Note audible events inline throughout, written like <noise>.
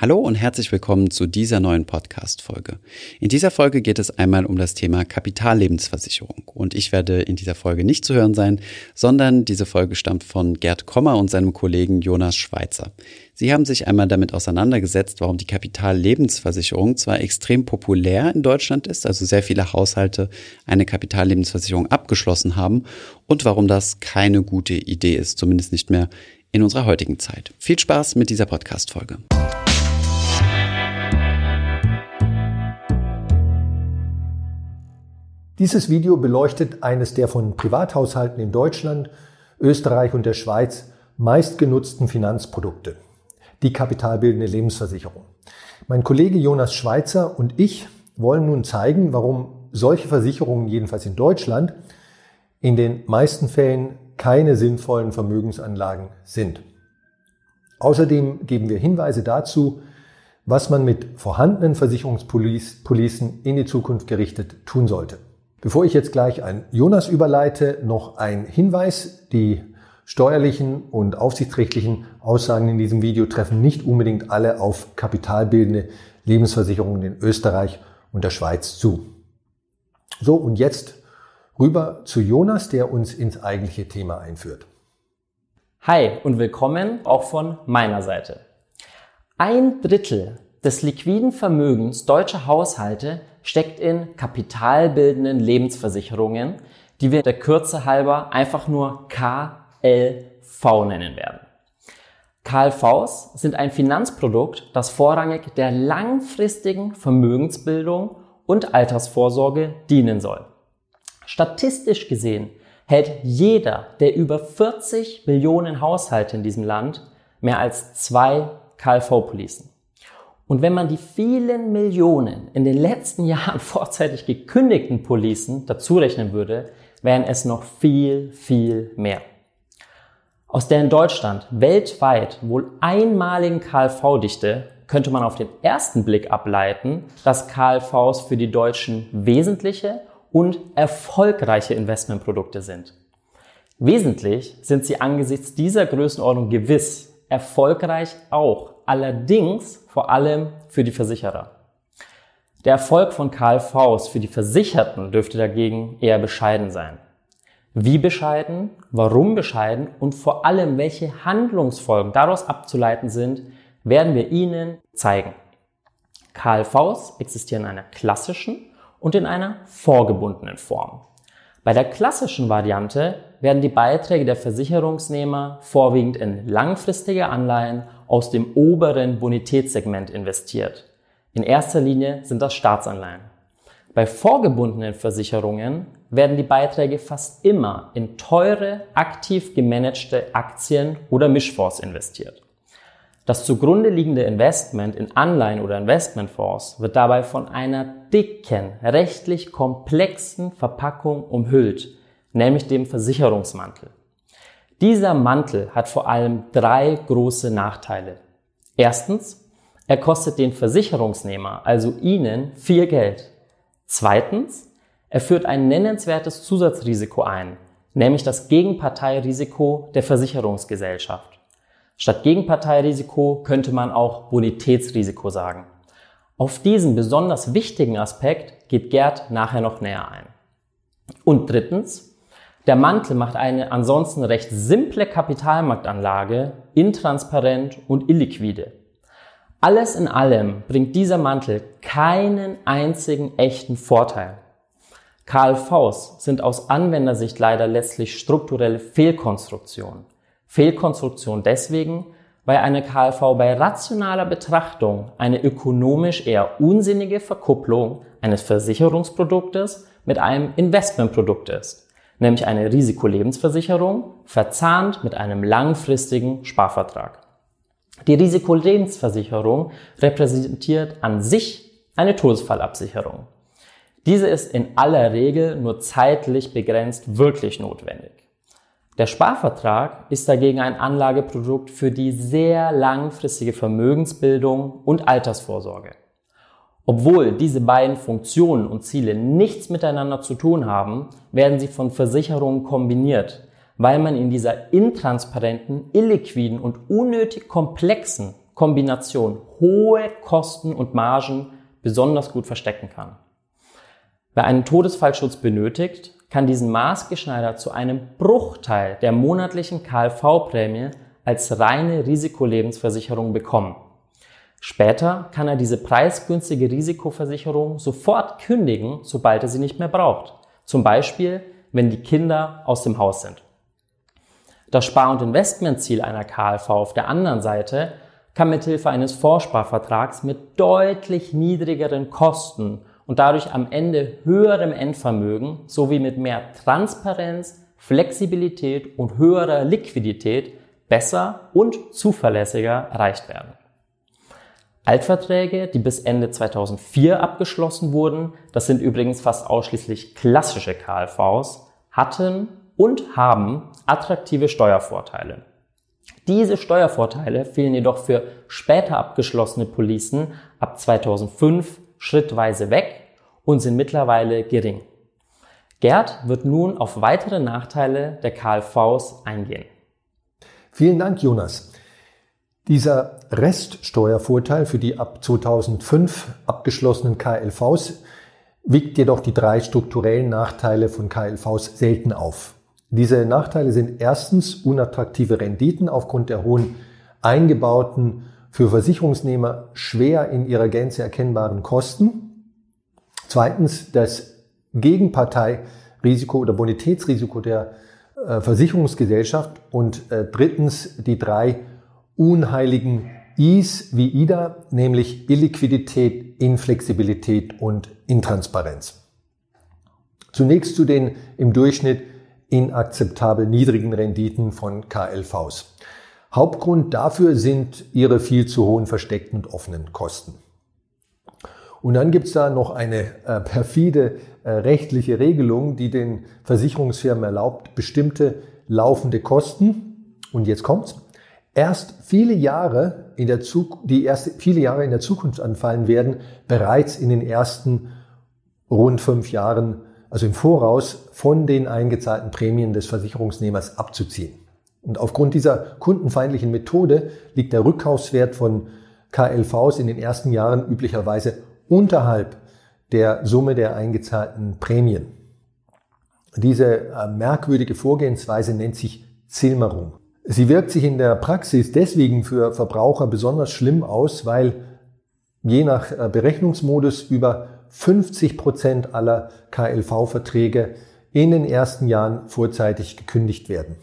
Hallo und herzlich willkommen zu dieser neuen Podcast-Folge. In dieser Folge geht es einmal um das Thema Kapitallebensversicherung. Und ich werde in dieser Folge nicht zu hören sein, sondern diese Folge stammt von Gerd Kommer und seinem Kollegen Jonas Schweizer. Sie haben sich einmal damit auseinandergesetzt, warum die Kapitallebensversicherung zwar extrem populär in Deutschland ist, also sehr viele Haushalte eine Kapitallebensversicherung abgeschlossen haben und warum das keine gute Idee ist, zumindest nicht mehr in unserer heutigen Zeit. Viel Spaß mit dieser Podcast-Folge. Dieses Video beleuchtet eines der von Privathaushalten in Deutschland, Österreich und der Schweiz meistgenutzten Finanzprodukte, die kapitalbildende Lebensversicherung. Mein Kollege Jonas Schweizer und ich wollen nun zeigen, warum solche Versicherungen, jedenfalls in Deutschland, in den meisten Fällen keine sinnvollen Vermögensanlagen sind. Außerdem geben wir Hinweise dazu, was man mit vorhandenen Versicherungspolicen in die Zukunft gerichtet tun sollte. Bevor ich jetzt gleich an Jonas überleite, noch ein Hinweis. Die steuerlichen und aufsichtsrechtlichen Aussagen in diesem Video treffen nicht unbedingt alle auf kapitalbildende Lebensversicherungen in Österreich und der Schweiz zu. So, und jetzt rüber zu Jonas, der uns ins eigentliche Thema einführt. Hi und willkommen auch von meiner Seite. Ein Drittel des liquiden Vermögens deutscher Haushalte steckt in kapitalbildenden Lebensversicherungen, die wir der Kürze halber einfach nur KLV nennen werden. KLVs sind ein Finanzprodukt, das vorrangig der langfristigen Vermögensbildung und Altersvorsorge dienen soll. Statistisch gesehen hält jeder der über 40 Millionen Haushalte in diesem Land mehr als zwei KLV-Policen. Und wenn man die vielen Millionen in den letzten Jahren <laughs> vorzeitig gekündigten Policen dazu rechnen würde, wären es noch viel, viel mehr. Aus der in Deutschland weltweit wohl einmaligen KLV-Dichte könnte man auf den ersten Blick ableiten, dass KLVs für die Deutschen wesentliche und erfolgreiche Investmentprodukte sind. Wesentlich sind sie angesichts dieser Größenordnung gewiss, erfolgreich auch, allerdings vor allem für die Versicherer. Der Erfolg von KLVs für die Versicherten dürfte dagegen eher bescheiden sein. Wie bescheiden, warum bescheiden und vor allem welche Handlungsfolgen daraus abzuleiten sind, werden wir Ihnen zeigen. KLVs existieren in einer klassischen und in einer vorgebundenen Form. Bei der klassischen Variante werden die Beiträge der Versicherungsnehmer vorwiegend in langfristige Anleihen aus dem oberen Bonitätssegment investiert. In erster Linie sind das Staatsanleihen. Bei vorgebundenen Versicherungen werden die Beiträge fast immer in teure, aktiv gemanagte Aktien oder Mischfonds investiert. Das zugrunde liegende Investment in Anleihen oder Investmentfonds wird dabei von einer dicken, rechtlich komplexen Verpackung umhüllt, nämlich dem Versicherungsmantel. Dieser Mantel hat vor allem drei große Nachteile. Erstens, er kostet den Versicherungsnehmer, also Ihnen, viel Geld. Zweitens, er führt ein nennenswertes Zusatzrisiko ein, nämlich das Gegenparteirisiko der Versicherungsgesellschaft. Statt Gegenparteirisiko könnte man auch Bonitätsrisiko sagen. Auf diesen besonders wichtigen Aspekt geht Gerd nachher noch näher ein. Und drittens, der Mantel macht eine ansonsten recht simple Kapitalmarktanlage intransparent und illiquide. Alles in allem bringt dieser Mantel keinen einzigen echten Vorteil. KLVs sind aus Anwendersicht leider letztlich strukturelle Fehlkonstruktionen. Fehlkonstruktion deswegen, weil eine KLV bei rationaler Betrachtung eine ökonomisch eher unsinnige Verkupplung eines Versicherungsproduktes mit einem Investmentprodukt ist, nämlich eine Risikolebensversicherung verzahnt mit einem langfristigen Sparvertrag. Die Risikolebensversicherung repräsentiert an sich eine Todesfallabsicherung. Diese ist in aller Regel nur zeitlich begrenzt wirklich notwendig. Der Sparvertrag ist dagegen ein Anlageprodukt für die sehr langfristige Vermögensbildung und Altersvorsorge. Obwohl diese beiden Funktionen und Ziele nichts miteinander zu tun haben, werden sie von Versicherungen kombiniert, weil man in dieser intransparenten, illiquiden und unnötig komplexen Kombination hohe Kosten und Margen besonders gut verstecken kann. Wer einen Todesfallschutz benötigt, kann diesen maßgeschneidert zu einem Bruchteil der monatlichen KLV-Prämie als reine Risikolebensversicherung bekommen. Später kann er diese preisgünstige Risikoversicherung sofort kündigen, sobald er sie nicht mehr braucht. Zum Beispiel, wenn die Kinder aus dem Haus sind. Das Spar- und Investmentziel einer KLV auf der anderen Seite kann mithilfe eines Vorsparvertrags mit deutlich niedrigeren Kosten und dadurch am Ende höherem Endvermögen sowie mit mehr Transparenz, Flexibilität und höherer Liquidität besser und zuverlässiger erreicht werden. Altverträge, die bis Ende 2004 abgeschlossen wurden, das sind übrigens fast ausschließlich klassische KLVs, hatten und haben attraktive Steuervorteile. Diese Steuervorteile fehlen jedoch für später abgeschlossene Policen ab 2005 schrittweise weg und sind mittlerweile gering. Gerd wird nun auf weitere Nachteile der KLVs eingehen. Vielen Dank, Jonas. Dieser Reststeuervorteil für die ab 2005 abgeschlossenen KLVs wiegt jedoch die drei strukturellen Nachteile von KLVs selten auf. Diese Nachteile sind erstens unattraktive Renditen aufgrund der hohen eingebauten, für Versicherungsnehmer schwer in ihrer Gänze erkennbaren Kosten. Zweitens das Gegenparteirisiko oder Bonitätsrisiko der äh, Versicherungsgesellschaft und äh, drittens die drei unheiligen Is wie Ida, nämlich Illiquidität, Inflexibilität und Intransparenz. Zunächst zu den im Durchschnitt inakzeptabel niedrigen Renditen von KLVs. Hauptgrund dafür sind ihre viel zu hohen versteckten und offenen Kosten. Und dann gibt's da noch eine äh, perfide äh, rechtliche Regelung, die den Versicherungsfirmen erlaubt, bestimmte laufende Kosten, und jetzt kommt's, erst viele Jahre in der Zukunft, die erst viele Jahre in der Zukunft anfallen werden, bereits in den ersten rund fünf Jahren, also im Voraus, von den eingezahlten Prämien des Versicherungsnehmers abzuziehen. Und aufgrund dieser kundenfeindlichen Methode liegt der Rückkaufswert von KLVs in den ersten Jahren üblicherweise unterhalb der Summe der eingezahlten Prämien. Diese äh, merkwürdige Vorgehensweise nennt sich Zilmerung. Sie wirkt sich in der Praxis deswegen für Verbraucher besonders schlimm aus, weil je nach äh, Berechnungsmodus über 50 Prozent aller KLV-Verträge in den ersten Jahren vorzeitig gekündigt werden.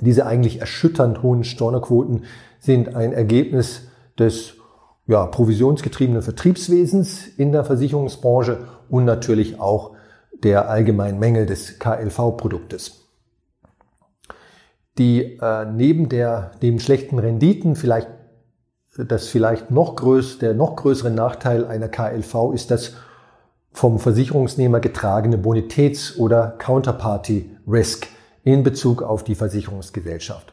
Diese eigentlich erschütternd hohen Stornoquoten sind ein Ergebnis des ja, provisionsgetriebenen Vertriebswesens in der Versicherungsbranche und natürlich auch der allgemeinen Mängel des KLV-Produktes. Die äh, neben der neben schlechten Renditen vielleicht das vielleicht noch größ, der noch größere Nachteil einer KLV ist das vom Versicherungsnehmer getragene Bonitäts- oder Counterparty-Risk in Bezug auf die Versicherungsgesellschaft.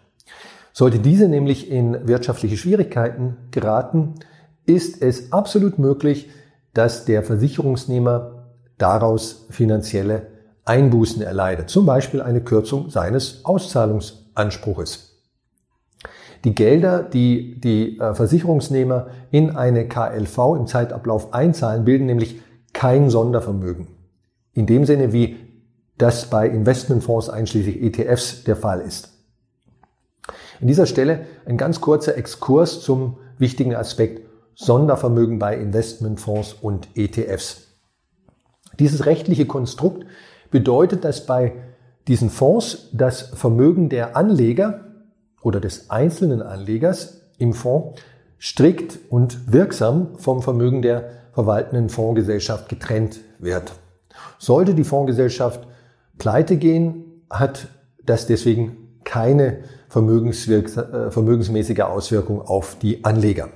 Sollte diese nämlich in wirtschaftliche Schwierigkeiten geraten, ist es absolut möglich, dass der Versicherungsnehmer daraus finanzielle Einbußen erleidet, zum Beispiel eine Kürzung seines Auszahlungsanspruches. Die Gelder, die die äh, Versicherungsnehmer in eine KLV im Zeitablauf einzahlen, bilden nämlich kein Sondervermögen. In dem Sinne, wie das bei Investmentfonds einschließlich ETFs der Fall ist. An dieser Stelle ein ganz kurzer Exkurs zum wichtigen Aspekt Sondervermögen bei Investmentfonds und ETFs. Dieses rechtliche Konstrukt bedeutet, dass bei diesen Fonds das Vermögen der Anleger oder des einzelnen Anlegers im Fonds strikt und wirksam vom Vermögen der verwaltenden Fondsgesellschaft getrennt wird. Sollte die Fondsgesellschaft pleite gehen, hat das deswegen keine äh, vermögensmäßige Auswirkung auf die Anleger.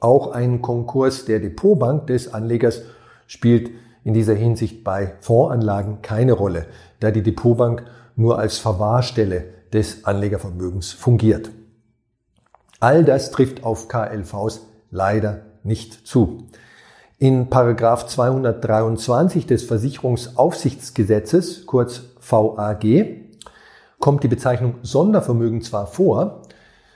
Auch ein Konkurs der Depotbank des Anlegers spielt in dieser Hinsicht bei Fondsanlagen keine Rolle, da die Depotbank nur als Verwahrstelle des Anlegervermögens fungiert. All das trifft auf KLVs leider nicht zu. In Paragraph 223 des Versicherungsaufsichtsgesetzes, kurz VAG, kommt die Bezeichnung Sondervermögen zwar vor,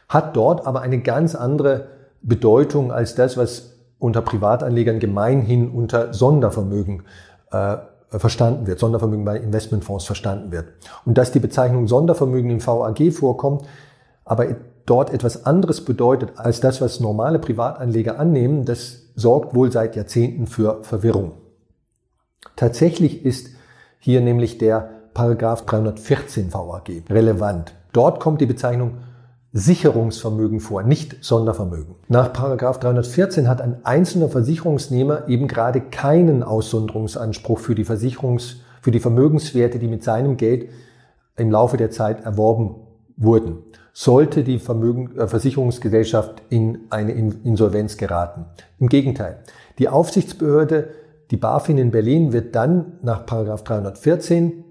hat dort aber eine ganz andere Bedeutung als das, was unter Privatanlegern gemeinhin unter Sondervermögen äh, verstanden wird, Sondervermögen bei Investmentfonds verstanden wird. Und dass die Bezeichnung Sondervermögen im VAG vorkommt, aber dort etwas anderes bedeutet als das, was normale Privatanleger annehmen, das sorgt wohl seit Jahrzehnten für Verwirrung. Tatsächlich ist hier nämlich der Paragraph 314 VAG relevant. Dort kommt die Bezeichnung Sicherungsvermögen vor, nicht Sondervermögen. Nach 314 hat ein einzelner Versicherungsnehmer eben gerade keinen Aussonderungsanspruch für die Versicherungs, für die Vermögenswerte, die mit seinem Geld im Laufe der Zeit erworben wurden. Sollte die Vermögen, äh, Versicherungsgesellschaft in eine Insolvenz geraten. Im Gegenteil. Die Aufsichtsbehörde, die BaFin in Berlin, wird dann nach 314 äh,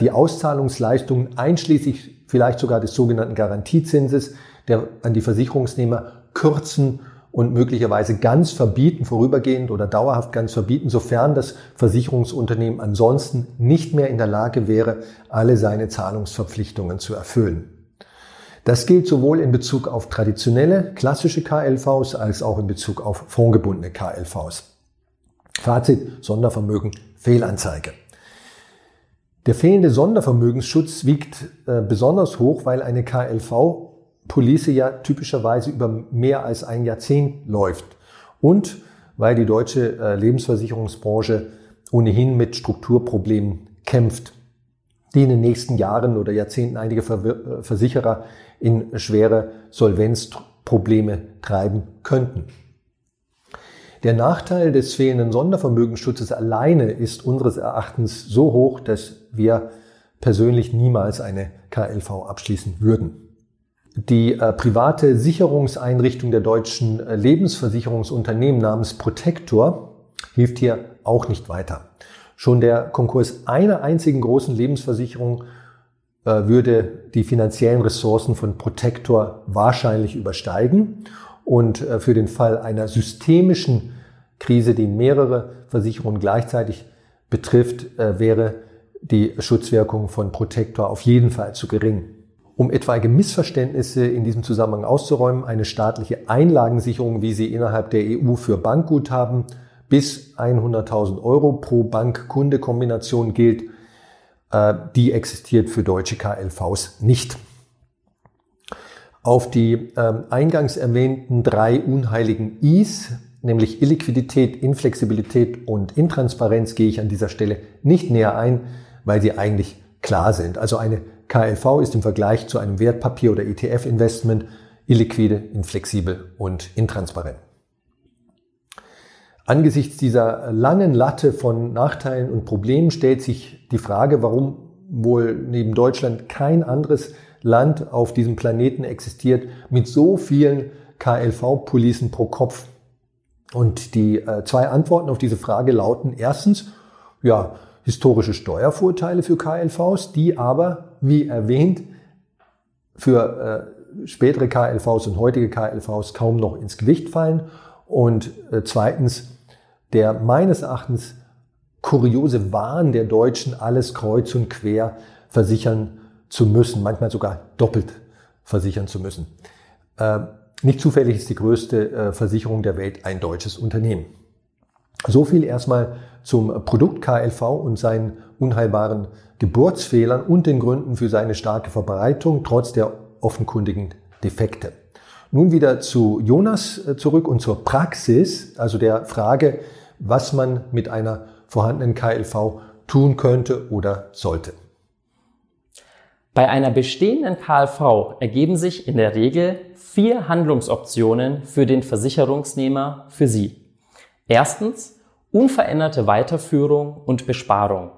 die Auszahlungsleistungen einschließlich vielleicht sogar des sogenannten Garantiezinses, der an die Versicherungsnehmer kürzen und möglicherweise ganz verbieten, vorübergehend oder dauerhaft ganz verbieten, sofern das Versicherungsunternehmen ansonsten nicht mehr in der Lage wäre, alle seine Zahlungsverpflichtungen zu erfüllen. Das gilt sowohl in Bezug auf traditionelle, klassische KLVs als auch in Bezug auf fondgebundene KLVs. Fazit, Sondervermögen, Fehlanzeige. Der fehlende Sondervermögensschutz wiegt äh, besonders hoch, weil eine KLV-Police ja typischerweise über mehr als ein Jahrzehnt läuft und weil die deutsche äh, Lebensversicherungsbranche ohnehin mit Strukturproblemen kämpft, die in den nächsten Jahren oder Jahrzehnten einige äh, Versicherer in schwere Solvenzprobleme treiben könnten. Der Nachteil des fehlenden Sondervermögensschutzes alleine ist unseres Erachtens so hoch, dass wir persönlich niemals eine KLV abschließen würden. Die äh, private Sicherungseinrichtung der deutschen äh, Lebensversicherungsunternehmen namens Protector hilft hier auch nicht weiter. Schon der Konkurs einer einzigen großen Lebensversicherung äh, würde die finanziellen Ressourcen von Protector wahrscheinlich übersteigen und äh, für den Fall einer systemischen Krise, die mehrere Versicherungen gleichzeitig betrifft, äh, wäre die Schutzwirkung von Protector auf jeden Fall zu gering. Um etwaige Missverständnisse in diesem Zusammenhang auszuräumen, eine staatliche Einlagensicherung, wie sie innerhalb der EU für Bankguthaben bis 100.000 Euro pro Bank-Kunde-Kombination gilt, die existiert für deutsche KLVs nicht. Auf die ähm, eingangs erwähnten drei unheiligen Is, nämlich Illiquidität, Inflexibilität und Intransparenz, gehe ich an dieser Stelle nicht näher ein, weil sie eigentlich klar sind. Also eine KLV ist im Vergleich zu einem Wertpapier- oder ETF-Investment illiquide, inflexibel und intransparent. Angesichts dieser langen Latte von Nachteilen und Problemen stellt sich die Frage, warum wohl neben Deutschland kein anderes Land auf diesem Planeten existiert mit so vielen KLV-Policen pro Kopf? Und die äh, zwei Antworten auf diese Frage lauten erstens, ja, historische Steuervorteile für KLVs, die aber, wie erwähnt, für äh, spätere KLVs und heutige KLVs kaum noch ins Gewicht fallen. Und äh, zweitens, der meines Erachtens kuriose Wahn der Deutschen, alles kreuz und quer versichern zu müssen, manchmal sogar doppelt versichern zu müssen. Äh, nicht zufällig ist die größte äh, Versicherung der Welt ein deutsches Unternehmen. So viel erstmal zum Produkt KLV und seinen unheilbaren Geburtsfehlern und den Gründen für seine starke Verbreitung trotz der offenkundigen Defekte. Nun wieder zu Jonas äh, zurück und zur Praxis, also der Frage, was man mit einer vorhandenen KLV tun könnte oder sollte. Bei einer bestehenden KLV ergeben sich in der Regel vier Handlungsoptionen für den Versicherungsnehmer für Sie. Erstens unveränderte Weiterführung und Besparung.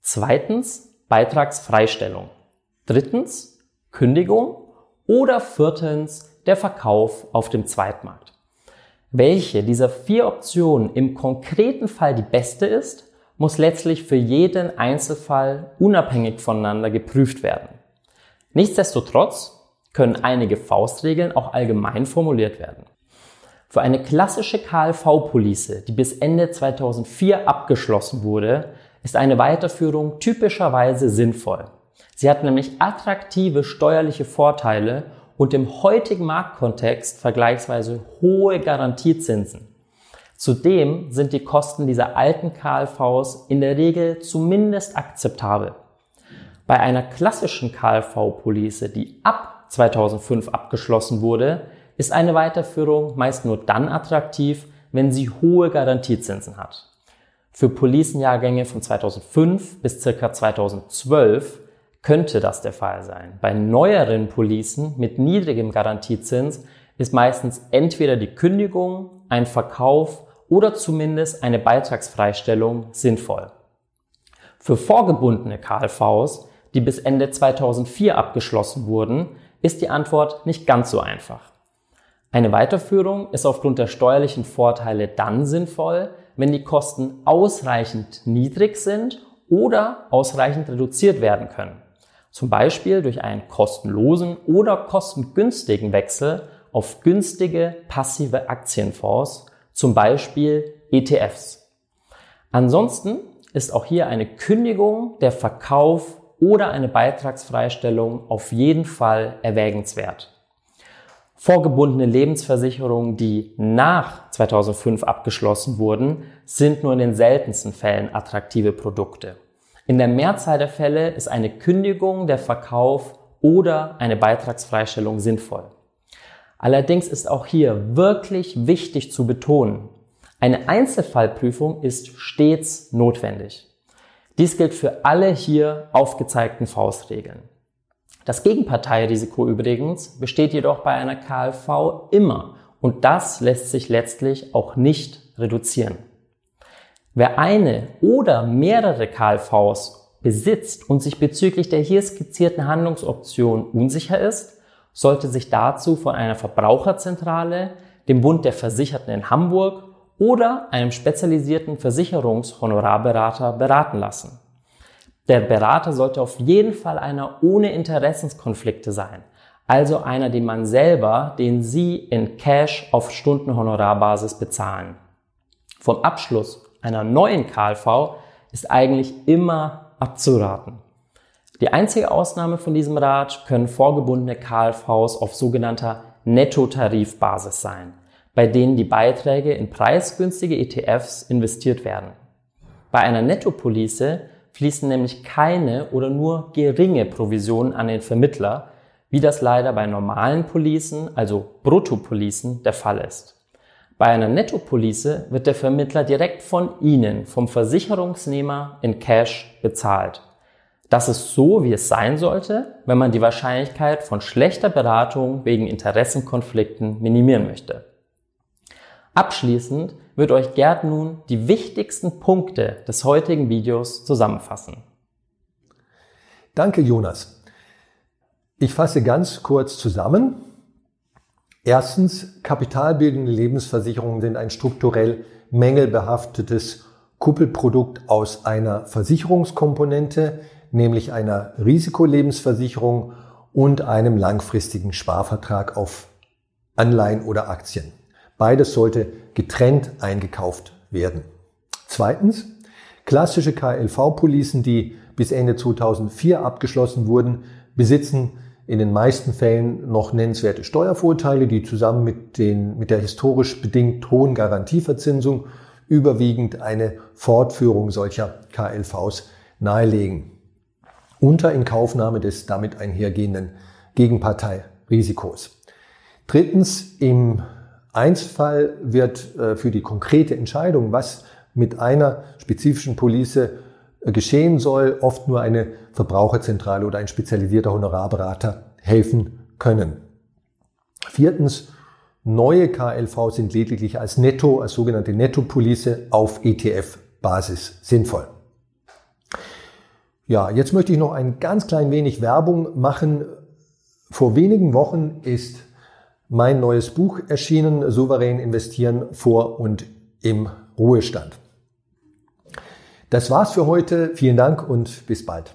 Zweitens Beitragsfreistellung. Drittens Kündigung oder viertens der Verkauf auf dem Zweitmarkt. Welche dieser vier Optionen im konkreten Fall die beste ist, muss letztlich für jeden Einzelfall unabhängig voneinander geprüft werden. Nichtsdestotrotz können einige Faustregeln auch allgemein formuliert werden. Für eine klassische KLV-Police, die bis Ende 2004 abgeschlossen wurde, ist eine Weiterführung typischerweise sinnvoll. Sie hat nämlich attraktive steuerliche Vorteile und im heutigen Marktkontext vergleichsweise hohe Garantiezinsen. Zudem sind die Kosten dieser alten KLVs in der Regel zumindest akzeptabel. Bei einer klassischen KLV-Police, die ab 2005 abgeschlossen wurde, ist eine Weiterführung meist nur dann attraktiv, wenn sie hohe Garantiezinsen hat. Für Policenjahrgänge von 2005 bis circa 2012 könnte das der Fall sein. Bei neueren Policen mit niedrigem Garantiezins ist meistens entweder die Kündigung, ein Verkauf oder zumindest eine Beitragsfreistellung sinnvoll. Für vorgebundene KLVs, die bis Ende 2004 abgeschlossen wurden, ist die Antwort nicht ganz so einfach. Eine Weiterführung ist aufgrund der steuerlichen Vorteile dann sinnvoll, wenn die Kosten ausreichend niedrig sind oder ausreichend reduziert werden können. Zum Beispiel durch einen kostenlosen oder kostengünstigen Wechsel auf günstige passive Aktienfonds, zum Beispiel ETFs. Ansonsten ist auch hier eine Kündigung, der Verkauf oder eine Beitragsfreistellung auf jeden Fall erwägenswert. Vorgebundene Lebensversicherungen, die nach 2005 abgeschlossen wurden, sind nur in den seltensten Fällen attraktive Produkte. In der Mehrzahl der Fälle ist eine Kündigung, der Verkauf oder eine Beitragsfreistellung sinnvoll. Allerdings ist auch hier wirklich wichtig zu betonen, eine Einzelfallprüfung ist stets notwendig. Dies gilt für alle hier aufgezeigten Faustregeln. Das Gegenparteirisiko übrigens besteht jedoch bei einer KLV immer und das lässt sich letztlich auch nicht reduzieren. Wer eine oder mehrere KLVs besitzt und sich bezüglich der hier skizzierten Handlungsoption unsicher ist, sollte sich dazu von einer Verbraucherzentrale, dem Bund der Versicherten in Hamburg oder einem spezialisierten Versicherungshonorarberater beraten lassen. Der Berater sollte auf jeden Fall einer ohne Interessenskonflikte sein. Also einer, den man selber, den Sie in Cash auf Stundenhonorarbasis bezahlen. Vom Abschluss einer neuen KLV ist eigentlich immer abzuraten. Die einzige Ausnahme von diesem Rat können vorgebundene KLVs auf sogenannter Nettotarifbasis sein, bei denen die Beiträge in preisgünstige ETFs investiert werden. Bei einer Nettopolice fließen nämlich keine oder nur geringe Provisionen an den Vermittler, wie das leider bei normalen Policen, also Bruttopolicen, der Fall ist. Bei einer Nettopolice wird der Vermittler direkt von Ihnen, vom Versicherungsnehmer in Cash bezahlt. Das ist so, wie es sein sollte, wenn man die Wahrscheinlichkeit von schlechter Beratung wegen Interessenkonflikten minimieren möchte. Abschließend wird euch Gerd nun die wichtigsten Punkte des heutigen Videos zusammenfassen. Danke, Jonas. Ich fasse ganz kurz zusammen. Erstens, kapitalbildende Lebensversicherungen sind ein strukturell mängelbehaftetes Kuppelprodukt aus einer Versicherungskomponente, nämlich einer Risikolebensversicherung und einem langfristigen Sparvertrag auf Anleihen oder Aktien. Beides sollte getrennt eingekauft werden. Zweitens, klassische KLV-Policen, die bis Ende 2004 abgeschlossen wurden, besitzen in den meisten Fällen noch nennenswerte Steuervorteile, die zusammen mit, den, mit der historisch bedingt hohen Garantieverzinsung überwiegend eine Fortführung solcher KLVs nahelegen. Unter Inkaufnahme des damit einhergehenden Gegenparteirisikos. Drittens, im Einzelfall wird äh, für die konkrete Entscheidung, was mit einer spezifischen Police äh, geschehen soll, oft nur eine Verbraucherzentrale oder ein spezialisierter Honorarberater helfen können. Viertens, neue KLV sind lediglich als Netto, als sogenannte Netto-Police auf ETF-Basis sinnvoll. Ja, jetzt möchte ich noch ein ganz klein wenig Werbung machen. Vor wenigen Wochen ist mein neues Buch erschienen, Souverän investieren vor und im Ruhestand. Das war's für heute. Vielen Dank und bis bald.